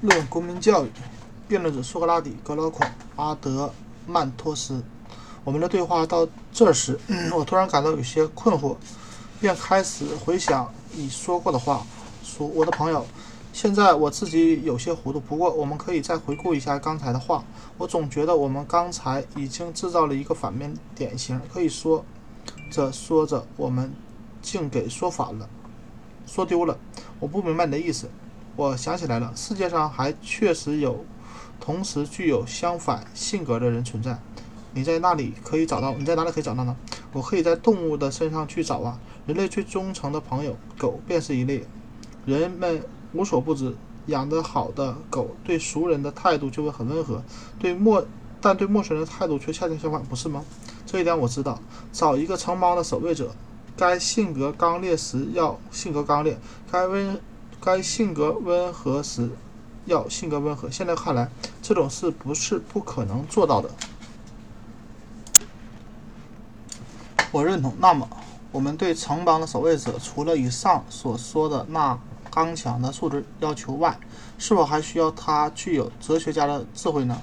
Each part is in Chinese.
论公民教育，辩论者苏格拉底、格劳孔、阿德曼托斯。我们的对话到这时，我突然感到有些困惑，便开始回想你说过的话。说，我的朋友，现在我自己有些糊涂。不过，我们可以再回顾一下刚才的话。我总觉得我们刚才已经制造了一个反面典型。可以说着说着，我们竟给说反了，说丢了。我不明白你的意思。我想起来了，世界上还确实有同时具有相反性格的人存在。你在那里可以找到？你在哪里可以找到呢？我可以在动物的身上去找啊。人类最忠诚的朋友——狗，便是一类。人们无所不知，养得好的狗对熟人的态度就会很温和，对陌但对陌生人的态度却恰恰相反，不是吗？这一点我知道。找一个城邦的守卫者，该性格刚烈时要性格刚烈，该温。该性格温和时，要性格温和。现在看来，这种事不是不可能做到的。我认同。那么，我们对城邦的守卫者，除了以上所说的那刚强的素质要求外，是否还需要他具有哲学家的智慧呢？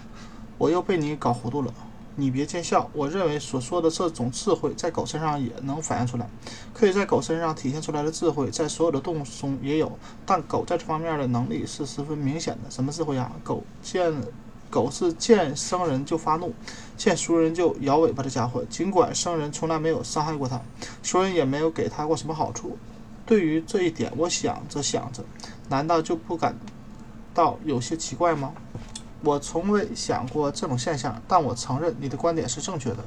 我又被你搞糊涂了。你别见笑，我认为所说的这种智慧在狗身上也能反映出来，可以在狗身上体现出来的智慧，在所有的动物中也有，但狗在这方面的能力是十分明显的。什么智慧啊？狗见狗是见生人就发怒，见熟人就摇尾巴的家伙。尽管生人从来没有伤害过它，熟人也没有给它过什么好处。对于这一点，我想着想着，难道就不感到有些奇怪吗？我从未想过这种现象，但我承认你的观点是正确的。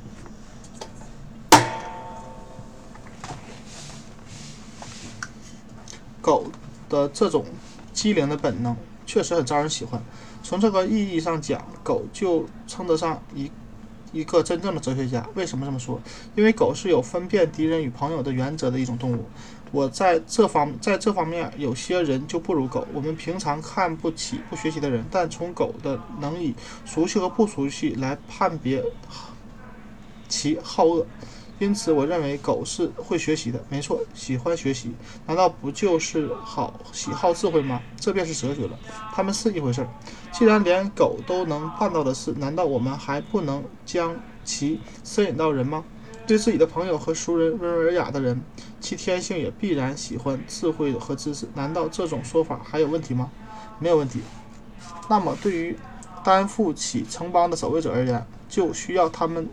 狗的这种机灵的本能确实很招人喜欢。从这个意义上讲，狗就称得上一一个真正的哲学家。为什么这么说？因为狗是有分辨敌人与朋友的原则的一种动物。我在这方在这方面，有些人就不如狗。我们平常看不起不学习的人，但从狗的能以熟悉和不熟悉来判别其好恶。因此，我认为狗是会学习的。没错，喜欢学习，难道不就是好喜好智慧吗？这便是哲学了。他们是一回事儿。既然连狗都能办到的事，难道我们还不能将其 摄引到人吗？对自己的朋友和熟人温文尔雅的人，其天性也必然喜欢智慧和知识。难道这种说法还有问题吗？没有问题。那么，对于担负起城邦的守卫者而言，就需要他们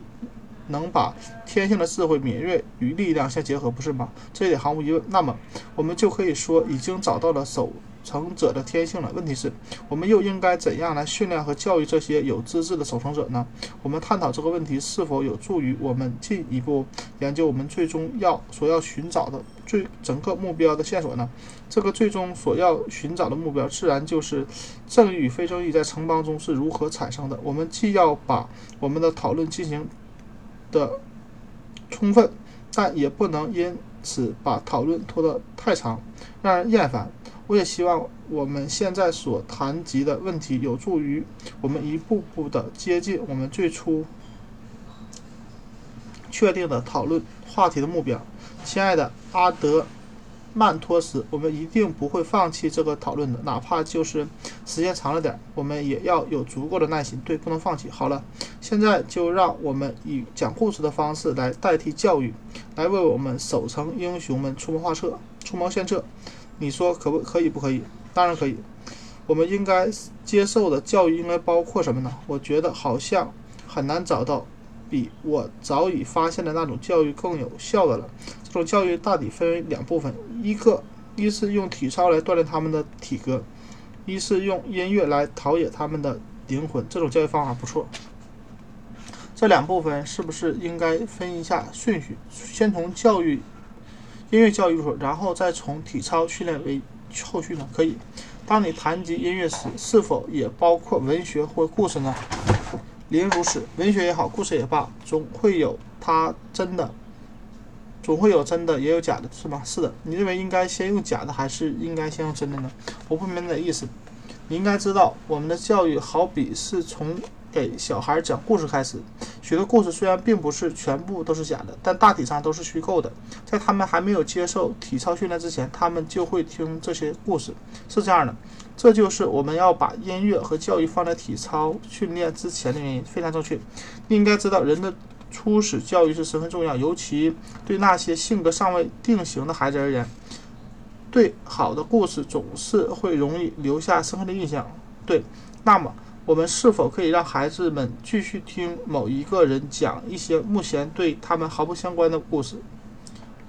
能把天性的智慧、敏锐与力量相结合，不是吗？这一点毫无疑问。那么，我们就可以说已经找到了守。成者的天性了。问题是，我们又应该怎样来训练和教育这些有资质的守城者呢？我们探讨这个问题是否有助于我们进一步研究我们最终要所要寻找的最整个目标的线索呢？这个最终所要寻找的目标，自然就是正义与非正义在城邦中是如何产生的。我们既要把我们的讨论进行的充分，但也不能因此把讨论拖得太长，让人厌烦。我也希望我们现在所谈及的问题有助于我们一步步的接近我们最初确定的讨论话题的目标。亲爱的阿德曼托斯，我们一定不会放弃这个讨论的，哪怕就是时间长了点，我们也要有足够的耐心。对，不能放弃。好了，现在就让我们以讲故事的方式来代替教育，来为我们守城英雄们出谋划策、出谋献策。你说可不可以？不可以？当然可以。我们应该接受的教育应该包括什么呢？我觉得好像很难找到比我早已发现的那种教育更有效的了。这种教育大抵分为两部分：一个一是用体操来锻炼他们的体格，一是用音乐来陶冶他们的灵魂。这种教育方法不错。这两部分是不是应该分一下顺序？先从教育。音乐教育入手，然后再从体操训练为后续呢？可以。当你谈及音乐时，是否也包括文学或故事呢？林如此，文学也好，故事也罢，总会有它真的，总会有真的，也有假的，是吗？是的。你认为应该先用假的，还是应该先用真的呢？我不明白你的意思。你应该知道，我们的教育好比是从给小孩讲故事开始。许多故事虽然并不是全部都是假的，但大体上都是虚构的。在他们还没有接受体操训练之前，他们就会听这些故事。是这样的，这就是我们要把音乐和教育放在体操训练之前的原因。非常正确。你应该知道，人的初始教育是十分重要，尤其对那些性格尚未定型的孩子而言。对好的故事总是会容易留下深刻的印象。对，那么我们是否可以让孩子们继续听某一个人讲一些目前对他们毫不相关的故事，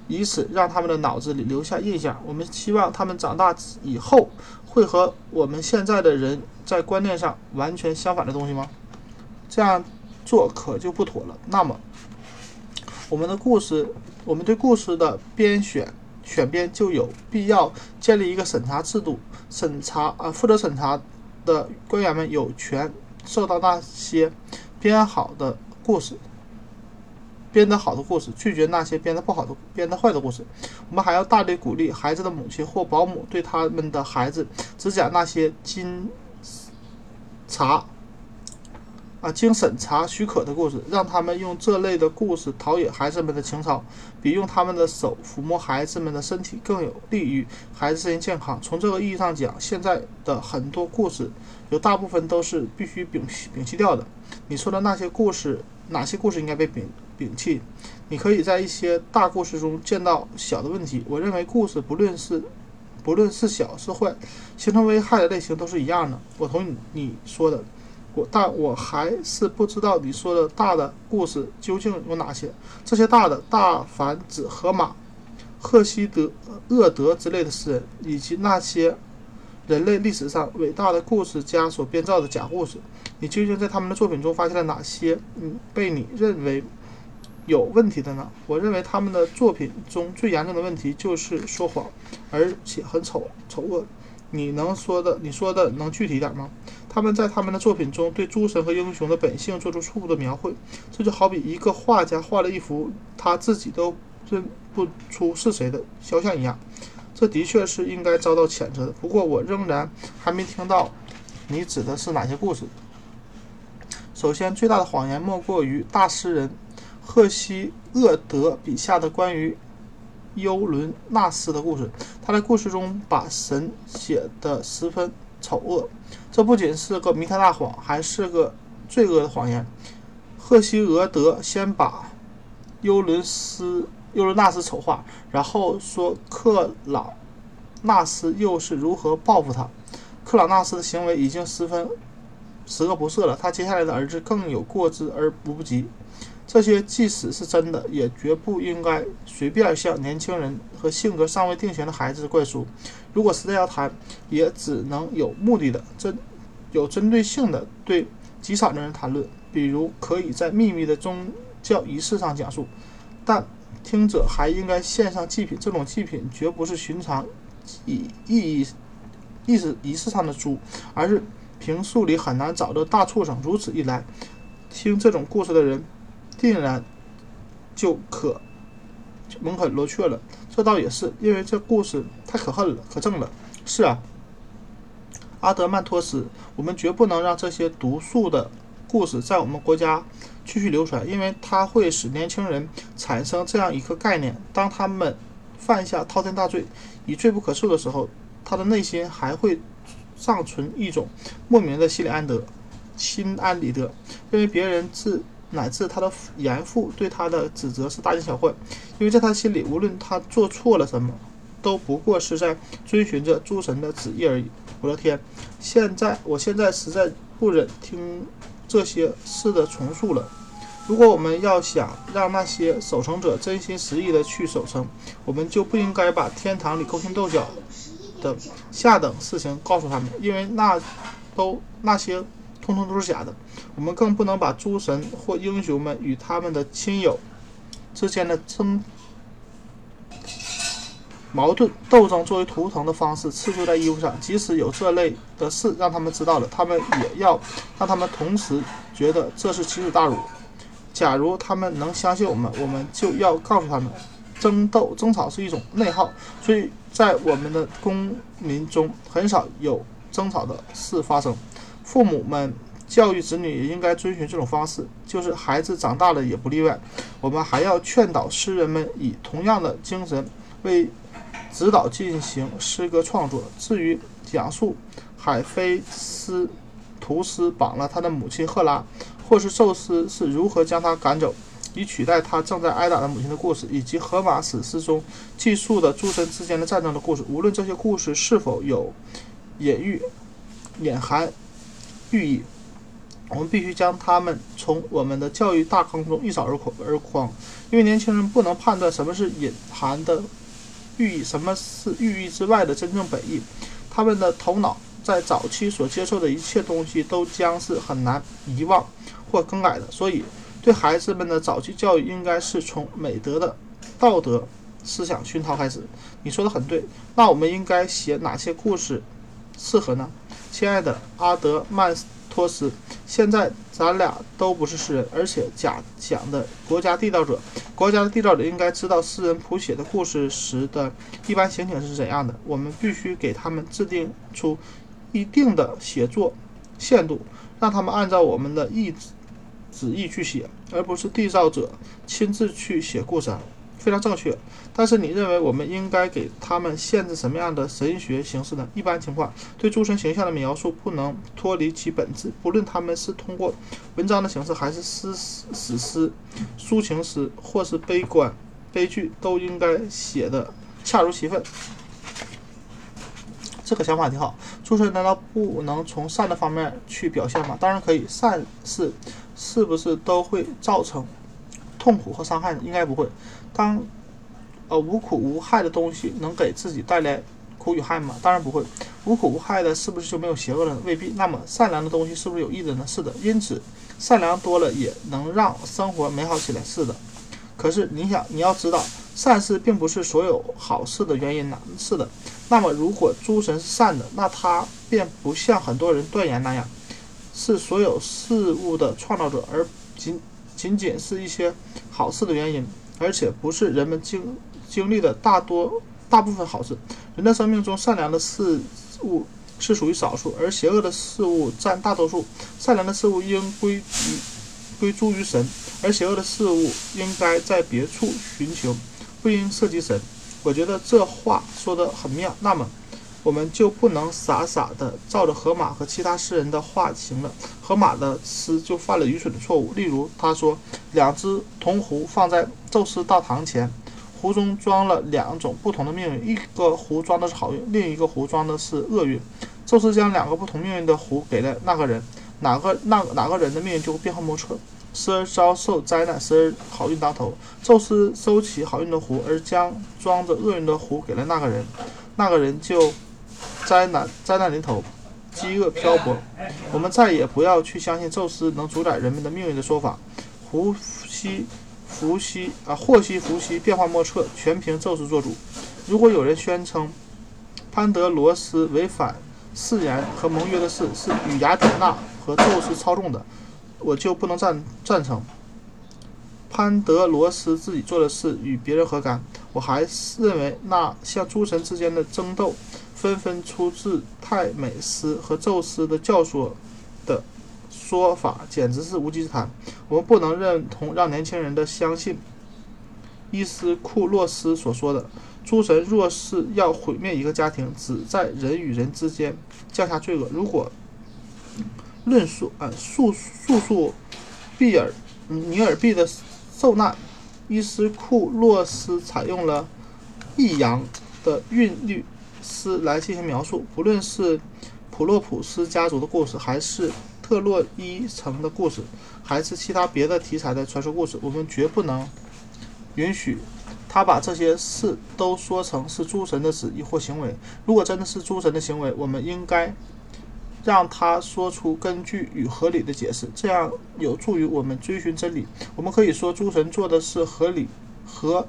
以此让他们的脑子里留下印象？我们希望他们长大以后会和我们现在的人在观念上完全相反的东西吗？这样做可就不妥了。那么，我们的故事，我们对故事的编选。选编就有必要建立一个审查制度，审查啊，负责审查的官员们有权受到那些编好的故事，编得好的故事，拒绝那些编得不好的、编得坏的故事。我们还要大力鼓励孩子的母亲或保姆对他们的孩子只讲那些经查。啊，经审查许可的故事，让他们用这类的故事陶冶孩子们的情操，比用他们的手抚摸孩子们的身体更有利于孩子身心健康。从这个意义上讲，现在的很多故事，有大部分都是必须摒弃摒弃掉的。你说的那些故事，哪些故事应该被摒摒弃？你可以在一些大故事中见到小的问题。我认为故事不论是不论是小是坏，形成危害的类型都是一样的。我同意你说的。但我还是不知道你说的大的故事究竟有哪些。这些大的大凡指荷马、赫西德、厄德之类的诗人，以及那些人类历史上伟大的故事家所编造的假故事。你究竟在他们的作品中发现了哪些嗯被你认为有问题的呢？我认为他们的作品中最严重的问题就是说谎，而且很丑丑恶。你能说的，你说的能具体点吗？他们在他们的作品中对诸神和英雄的本性做出错误的描绘，这就好比一个画家画了一幅他自己都认不出是谁的肖像一样。这的确是应该遭到谴责的。不过我仍然还没听到你指的是哪些故事。首先，最大的谎言莫过于大诗人赫西厄德笔下的关于尤伦纳斯的故事。他在故事中把神写得十分丑恶。这不仅是个弥天大谎，还是个罪恶的谎言。赫西俄德先把尤伦斯、尤伦纳斯丑化，然后说克朗纳斯又是如何报复他。克朗纳斯的行为已经十分十恶不赦了，他接下来的儿子更有过之而无不及。这些即使是真的，也绝不应该随便向年轻人和性格尚未定型的孩子灌输。如果实在要谈，也只能有目的的、针有针对性的对极少的人谈论，比如可以在秘密的宗教仪式上讲述。但听者还应该献上祭品，这种祭品绝不是寻常以意义意思仪式上的猪，而是平素里很难找的大畜生。如此一来，听这种故事的人。定然就可门可罗雀了。这倒也是，因为这故事太可恨了，可憎了。是啊，阿德曼托斯，我们绝不能让这些毒素的故事在我们国家继续流传，因为它会使年轻人产生这样一个概念：当他们犯下滔天大罪，以罪不可恕的时候，他的内心还会尚存一种莫名的心理安得、心安理得，认为别人自。乃至他的严父对他的指责是大惊小怪，因为在他心里，无论他做错了什么，都不过是在遵循着诸神的旨意而已。我的天，现在我现在实在不忍听这些事的重述了。如果我们要想让那些守城者真心实意的去守城，我们就不应该把天堂里勾心斗角的下等事情告诉他们，因为那都那些。通通都是假的。我们更不能把诸神或英雄们与他们的亲友之间的争矛盾斗争作为图腾的方式刺绣在衣服上。即使有这类的事让他们知道了，他们也要让他们同时觉得这是奇耻大辱。假如他们能相信我们，我们就要告诉他们，争斗争吵是一种内耗，所以在我们的公民中很少有。争吵的事发生。父母们教育子女也应该遵循这种方式，就是孩子长大了也不例外。我们还要劝导诗人们以同样的精神为指导进行诗歌创作。至于讲述海菲斯图斯绑了他的母亲赫拉，或是宙斯是如何将他赶走，以取代他正在挨打的母亲的故事，以及荷马史诗中记述的诸神之间的战争的故事，无论这些故事是否有隐喻、隐含寓意，我们必须将他们从我们的教育大坑中一扫而空而光，因为年轻人不能判断什么是隐含的寓意，什么是寓意之外的真正本意，他们的头脑。在早期所接受的一切东西都将是很难遗忘或更改的，所以对孩子们的早期教育应该是从美德的道德思想熏陶开始。你说的很对，那我们应该写哪些故事适合呢？亲爱的阿德曼。托斯，现在咱俩都不是诗人，而且假讲的国家缔造者，国家的缔造者应该知道诗人谱写的故事时的一般情景是怎样的。我们必须给他们制定出一定的写作限度，让他们按照我们的意旨意去写，而不是缔造者亲自去写故事。非常正确，但是你认为我们应该给他们限制什么样的神学形式呢？一般情况，对诸神形象的描述不能脱离其本质，不论他们是通过文章的形式，还是诗史诗、抒情诗，或是悲观悲剧，都应该写的恰如其分。这个想法挺好。诸神难道不能从善的方面去表现吗？当然可以。善事是不是都会造成痛苦和伤害呢？应该不会。当，呃，无苦无害的东西能给自己带来苦与害吗？当然不会。无苦无害的，是不是就没有邪恶了？未必。那么，善良的东西是不是有益的呢？是的。因此，善良多了也能让生活美好起来。是的。可是，你想，你要知道，善事并不是所有好事的原因呢。是的。那么，如果诸神是善的，那他便不像很多人断言那样，是所有事物的创造者，而仅仅仅是一些好事的原因。而且不是人们经经历的大多大部分好事。人的生命中，善良的事物是属于少数，而邪恶的事物占大多数。善良的事物应归于归诸于神，而邪恶的事物应该在别处寻求，不应涉及神。我觉得这话说得很妙。那么。我们就不能傻傻的照着荷马和其他诗人的话行了。荷马的诗就犯了愚蠢的错误。例如，他说两只铜壶放在宙斯大堂前，壶中装了两种不同的命运，一个壶装的是好运，另一个壶装的是厄运。宙斯将两个不同命运的壶给了那个人，哪个那哪个人的命运就会变幻莫测，时而遭受灾难，时而好运当头。宙斯收起好运的壶，而将装着厄运的壶给了那个人，那个人就。灾难灾难临头，饥饿漂泊，我们再也不要去相信宙斯能主宰人们的命运的说法。呼吸伏羲啊，祸兮伏羲，变化莫测，全凭宙斯做主。如果有人宣称潘德罗斯违反誓言和盟约的事是与雅典娜和宙斯操纵的，我就不能赞赞成。潘德罗斯自己做的事与别人何干？我还是认为那像诸神之间的争斗。纷纷出自泰美斯和宙斯的教唆的说法，简直是无稽之谈。我们不能认同让年轻人的相信伊斯库洛斯所说的：诸神若是要毁灭一个家庭，只在人与人之间降下罪恶。如果论述啊述述述毕尔尼尔毕的受难，伊斯库洛斯采用了抑扬的韵律。斯来进行描述，不论是普洛普斯家族的故事，还是特洛伊城的故事，还是其他别的题材的传说故事，我们绝不能允许他把这些事都说成是诸神的旨意或行为。如果真的是诸神的行为，我们应该让他说出根据与合理的解释，这样有助于我们追寻真理。我们可以说，诸神做的是合理和。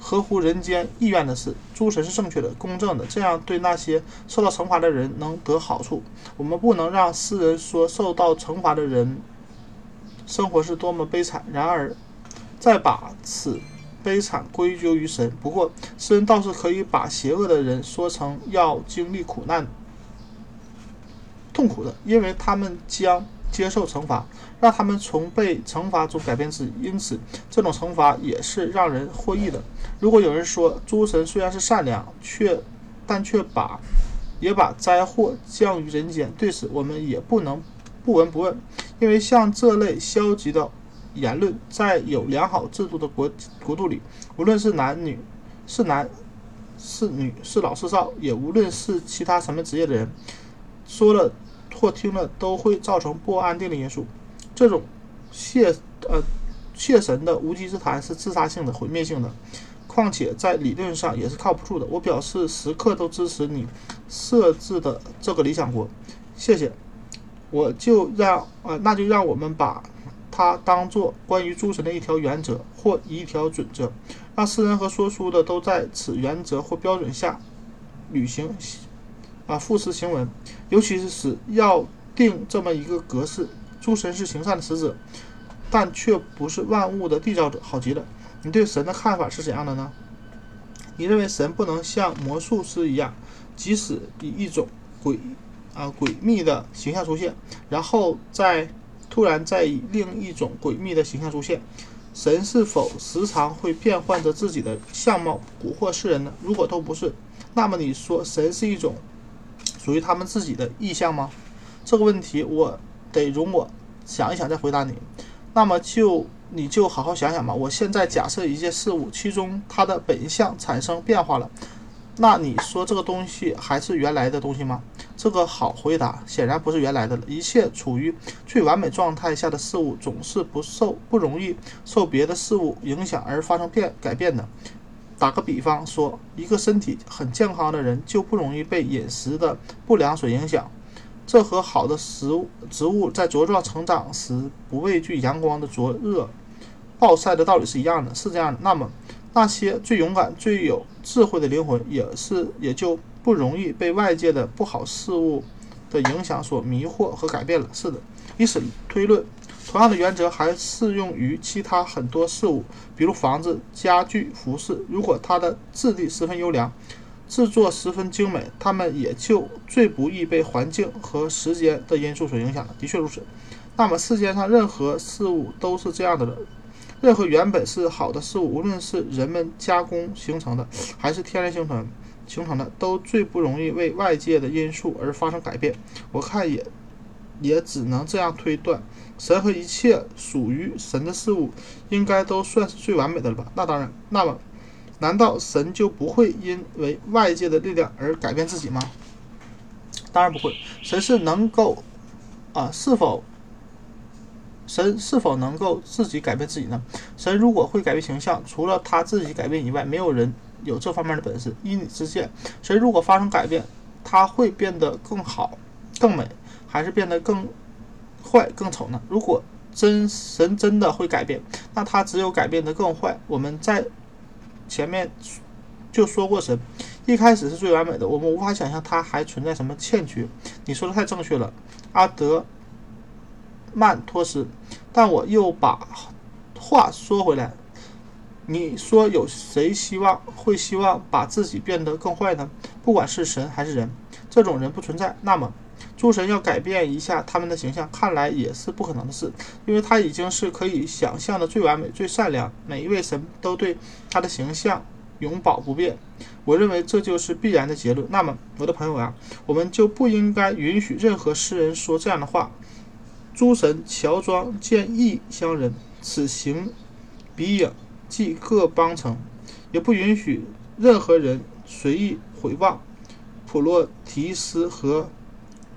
合乎人间意愿的事，诸神是正确的、公正的，这样对那些受到惩罚的人能得好处。我们不能让世人说受到惩罚的人生活是多么悲惨，然而再把此悲惨归咎于神。不过，世人倒是可以把邪恶的人说成要经历苦难。痛苦的，因为他们将接受惩罚，让他们从被惩罚中改变自己。因此，这种惩罚也是让人获益的。如果有人说诸神虽然是善良，却但却把也把灾祸降于人间，对此我们也不能不闻不问，因为像这类消极的言论，在有良好制度的国国度里，无论是男女，是男是女，是老是少，也无论是其他什么职业的人，说了或听了都会造成不安定的因素。这种谢呃谢神的无稽之谈是自杀性的、毁灭性的，况且在理论上也是靠不住的。我表示时刻都支持你设置的这个理想国，谢谢。我就让呃，那就让我们把它当做关于诸神的一条原则或一条准则，让诗人和说书的都在此原则或标准下履行啊复诗行文，尤其是是要定这么一个格式：诸神是行善的使者，但却不是万物的缔造者。好极了，你对神的看法是怎样的呢？你认为神不能像魔术师一样，即使以一种诡啊诡秘的形象出现，然后再突然再以另一种诡秘的形象出现？神是否时常会变换着自己的相貌蛊惑世人呢？如果都不是，那么你说神是一种属于他们自己的意向吗？这个问题我得容我想一想再回答你。那么就你就好好想想吧。我现在假设一件事物，其中它的本相产生变化了，那你说这个东西还是原来的东西吗？这个好回答，显然不是原来的了。一切处于最完美状态下的事物，总是不受不容易受别的事物影响而发生变改变的。打个比方说，一个身体很健康的人就不容易被饮食的不良所影响。这和好的食物植物在茁壮成长时不畏惧阳光的灼热暴晒的道理是一样的，是这样的。那么，那些最勇敢、最有智慧的灵魂，也是也就。不容易被外界的不好事物的影响所迷惑和改变了。是的，以此推论，同样的原则还适用于其他很多事物，比如房子、家具、服饰。如果它的质地十分优良，制作十分精美，它们也就最不易被环境和时间的因素所影响了。的确如此。那么世间上任何事物都是这样的了。任何原本是好的事物，无论是人们加工形成的，还是天然形成。形成的都最不容易为外界的因素而发生改变。我看也也只能这样推断：神和一切属于神的事物，应该都算是最完美的了吧？那当然。那么，难道神就不会因为外界的力量而改变自己吗？当然不会。神是能够啊？是否神是否能够自己改变自己呢？神如果会改变形象，除了他自己改变以外，没有人。有这方面的本事，依你之见，神如果发生改变，他会变得更好、更美，还是变得更坏、更丑呢？如果真神真的会改变，那他只有改变得更坏。我们在前面就说过，神一开始是最完美的，我们无法想象他还存在什么欠缺。你说的太正确了，阿德曼托斯。但我又把话说回来。你说有谁希望会希望把自己变得更坏呢？不管是神还是人，这种人不存在。那么，诸神要改变一下他们的形象，看来也是不可能的事，因为他已经是可以想象的最完美、最善良。每一位神都对他的形象永保不变。我认为这就是必然的结论。那么，我的朋友啊，我们就不应该允许任何诗人说这样的话：诸神乔装见异乡人，此行彼影。即各邦城，也不允许任何人随意毁谤普洛提斯和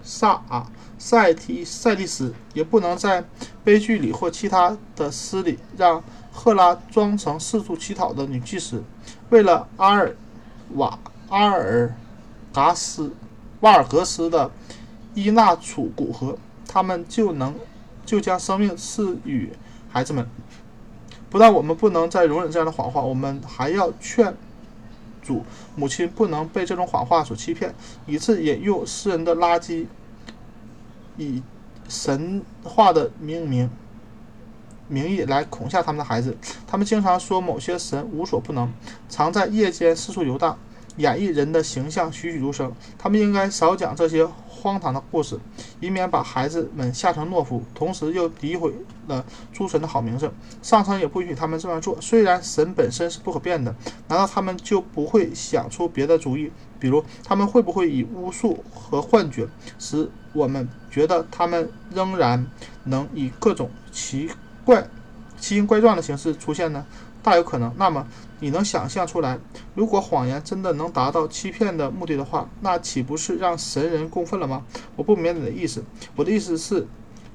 萨啊塞提塞蒂斯，也不能在悲剧里或其他的诗里让赫拉装成四处乞讨的女祭司。为了阿尔瓦阿尔嘎斯瓦尔格斯的伊纳楚古河，他们就能就将生命赐予孩子们。不但我们不能再容忍这样的谎话，我们还要劝主母亲不能被这种谎话所欺骗，以致引用诗人的垃圾，以神话的命名名义来恐吓他们的孩子。他们经常说某些神无所不能，常在夜间四处游荡，演绎人的形象栩栩如生。他们应该少讲这些荒唐的故事，以免把孩子们吓成懦夫，同时又诋毁了诸神的好名声。上苍也不允许他们这样做。虽然神本身是不可变的，难道他们就不会想出别的主意？比如，他们会不会以巫术和幻觉，使我们觉得他们仍然能以各种奇怪、奇形怪状的形式出现呢？大有可能。那么，你能想象出来，如果谎言真的能达到欺骗的目的的话，那岂不是让神人共愤了吗？我不明白你的意思。我的意思是，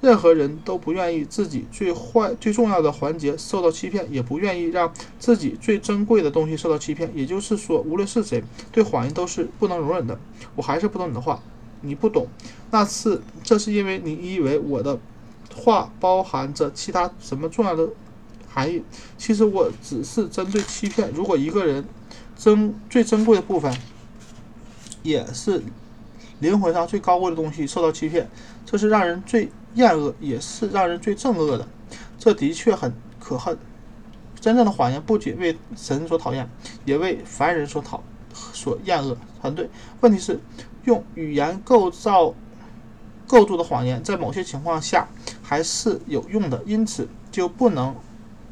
任何人都不愿意自己最坏、最重要的环节受到欺骗，也不愿意让自己最珍贵的东西受到欺骗。也就是说，无论是谁，对谎言都是不能容忍的。我还是不懂你的话，你不懂。那是，这是因为你以为我的话包含着其他什么重要的。含义，其实我只是针对欺骗。如果一个人珍最珍贵的部分，也是灵魂上最高贵的东西受到欺骗，这是让人最厌恶，也是让人最憎恶的。这的确很可恨。真正的谎言不仅为神所讨厌，也为凡人所讨所厌恶。很对。问题是，用语言构造构筑的谎言，在某些情况下还是有用的，因此就不能。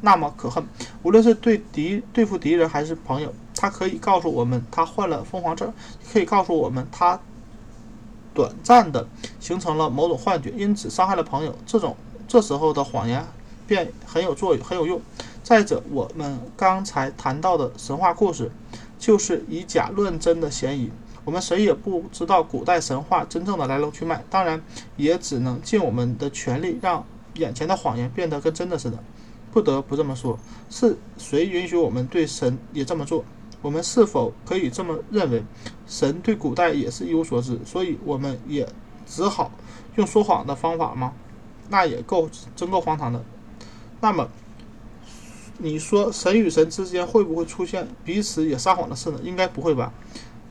那么可恨，无论是对敌对付敌人还是朋友，他可以告诉我们他患了疯狂症，可以告诉我们他短暂的形成了某种幻觉，因此伤害了朋友。这种这时候的谎言便很有作用，很有用。再者，我们刚才谈到的神话故事，就是以假乱真的嫌疑。我们谁也不知道古代神话真正的来龙去脉，当然也只能尽我们的全力，让眼前的谎言变得跟真的似的。不得不这么说，是谁允许我们对神也这么做？我们是否可以这么认为？神对古代也是一无所知，所以我们也只好用说谎的方法吗？那也够真够荒唐的。那么，你说神与神之间会不会出现彼此也撒谎的事呢？应该不会吧？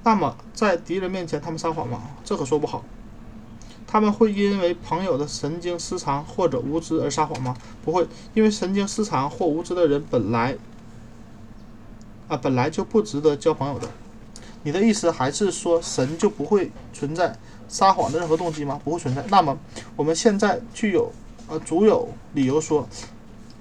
那么在敌人面前他们撒谎吗？这可说不好。他们会因为朋友的神经失常或者无知而撒谎吗？不会，因为神经失常或无知的人本来啊本来就不值得交朋友的。你的意思还是说神就不会存在撒谎的任何动机吗？不会存在。那么我们现在具有呃足有理由说，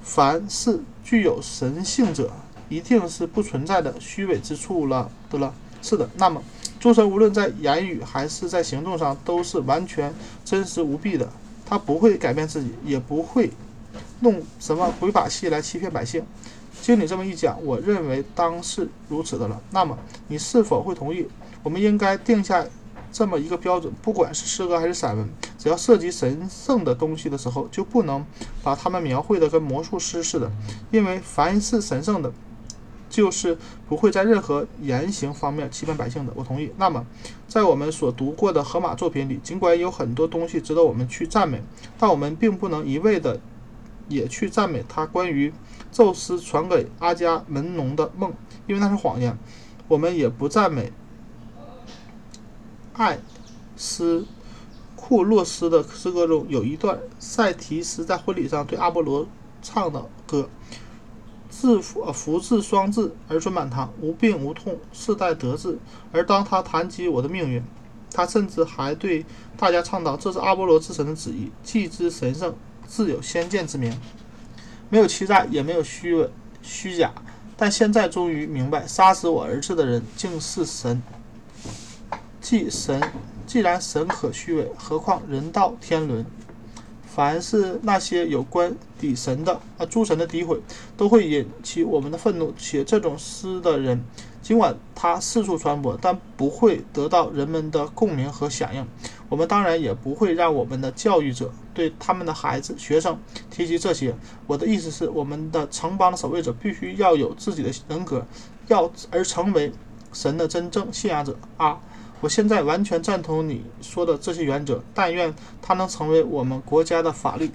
凡是具有神性者，一定是不存在的虚伪之处了的了。是的，那么。诸神无论在言语还是在行动上，都是完全真实无弊的。他不会改变自己，也不会弄什么鬼把戏来欺骗百姓。经你这么一讲，我认为当是如此的了。那么，你是否会同意，我们应该定下这么一个标准：不管是诗歌还是散文，只要涉及神圣的东西的时候，就不能把它们描绘的跟魔术师似的，因为凡是神圣的。就是不会在任何言行方面欺骗百姓的，我同意。那么，在我们所读过的荷马作品里，尽管有很多东西值得我们去赞美，但我们并不能一味的也去赞美他关于宙斯传给阿伽门农的梦，因为那是谎言。我们也不赞美艾斯库洛斯的诗歌中有一段赛提斯在婚礼上对阿波罗唱的歌。自福福至双至，儿孙满堂，无病无痛，世代得志。而当他谈及我的命运，他甚至还对大家倡导：这是阿波罗之神的旨意，既之神圣，自有先见之明。没有欺诈，也没有虚伪虚假。但现在终于明白，杀死我儿子的人竟是神。既神，既然神可虚伪，何况人道天伦？凡是那些有关底神的啊诸神的诋毁，都会引起我们的愤怒。写这种诗的人，尽管他四处传播，但不会得到人们的共鸣和响应。我们当然也不会让我们的教育者对他们的孩子、学生提及这些。我的意思是，我们的城邦的守卫者必须要有自己的人格，要而成为神的真正信仰者啊。我现在完全赞同你说的这些原则，但愿它能成为我们国家的法律。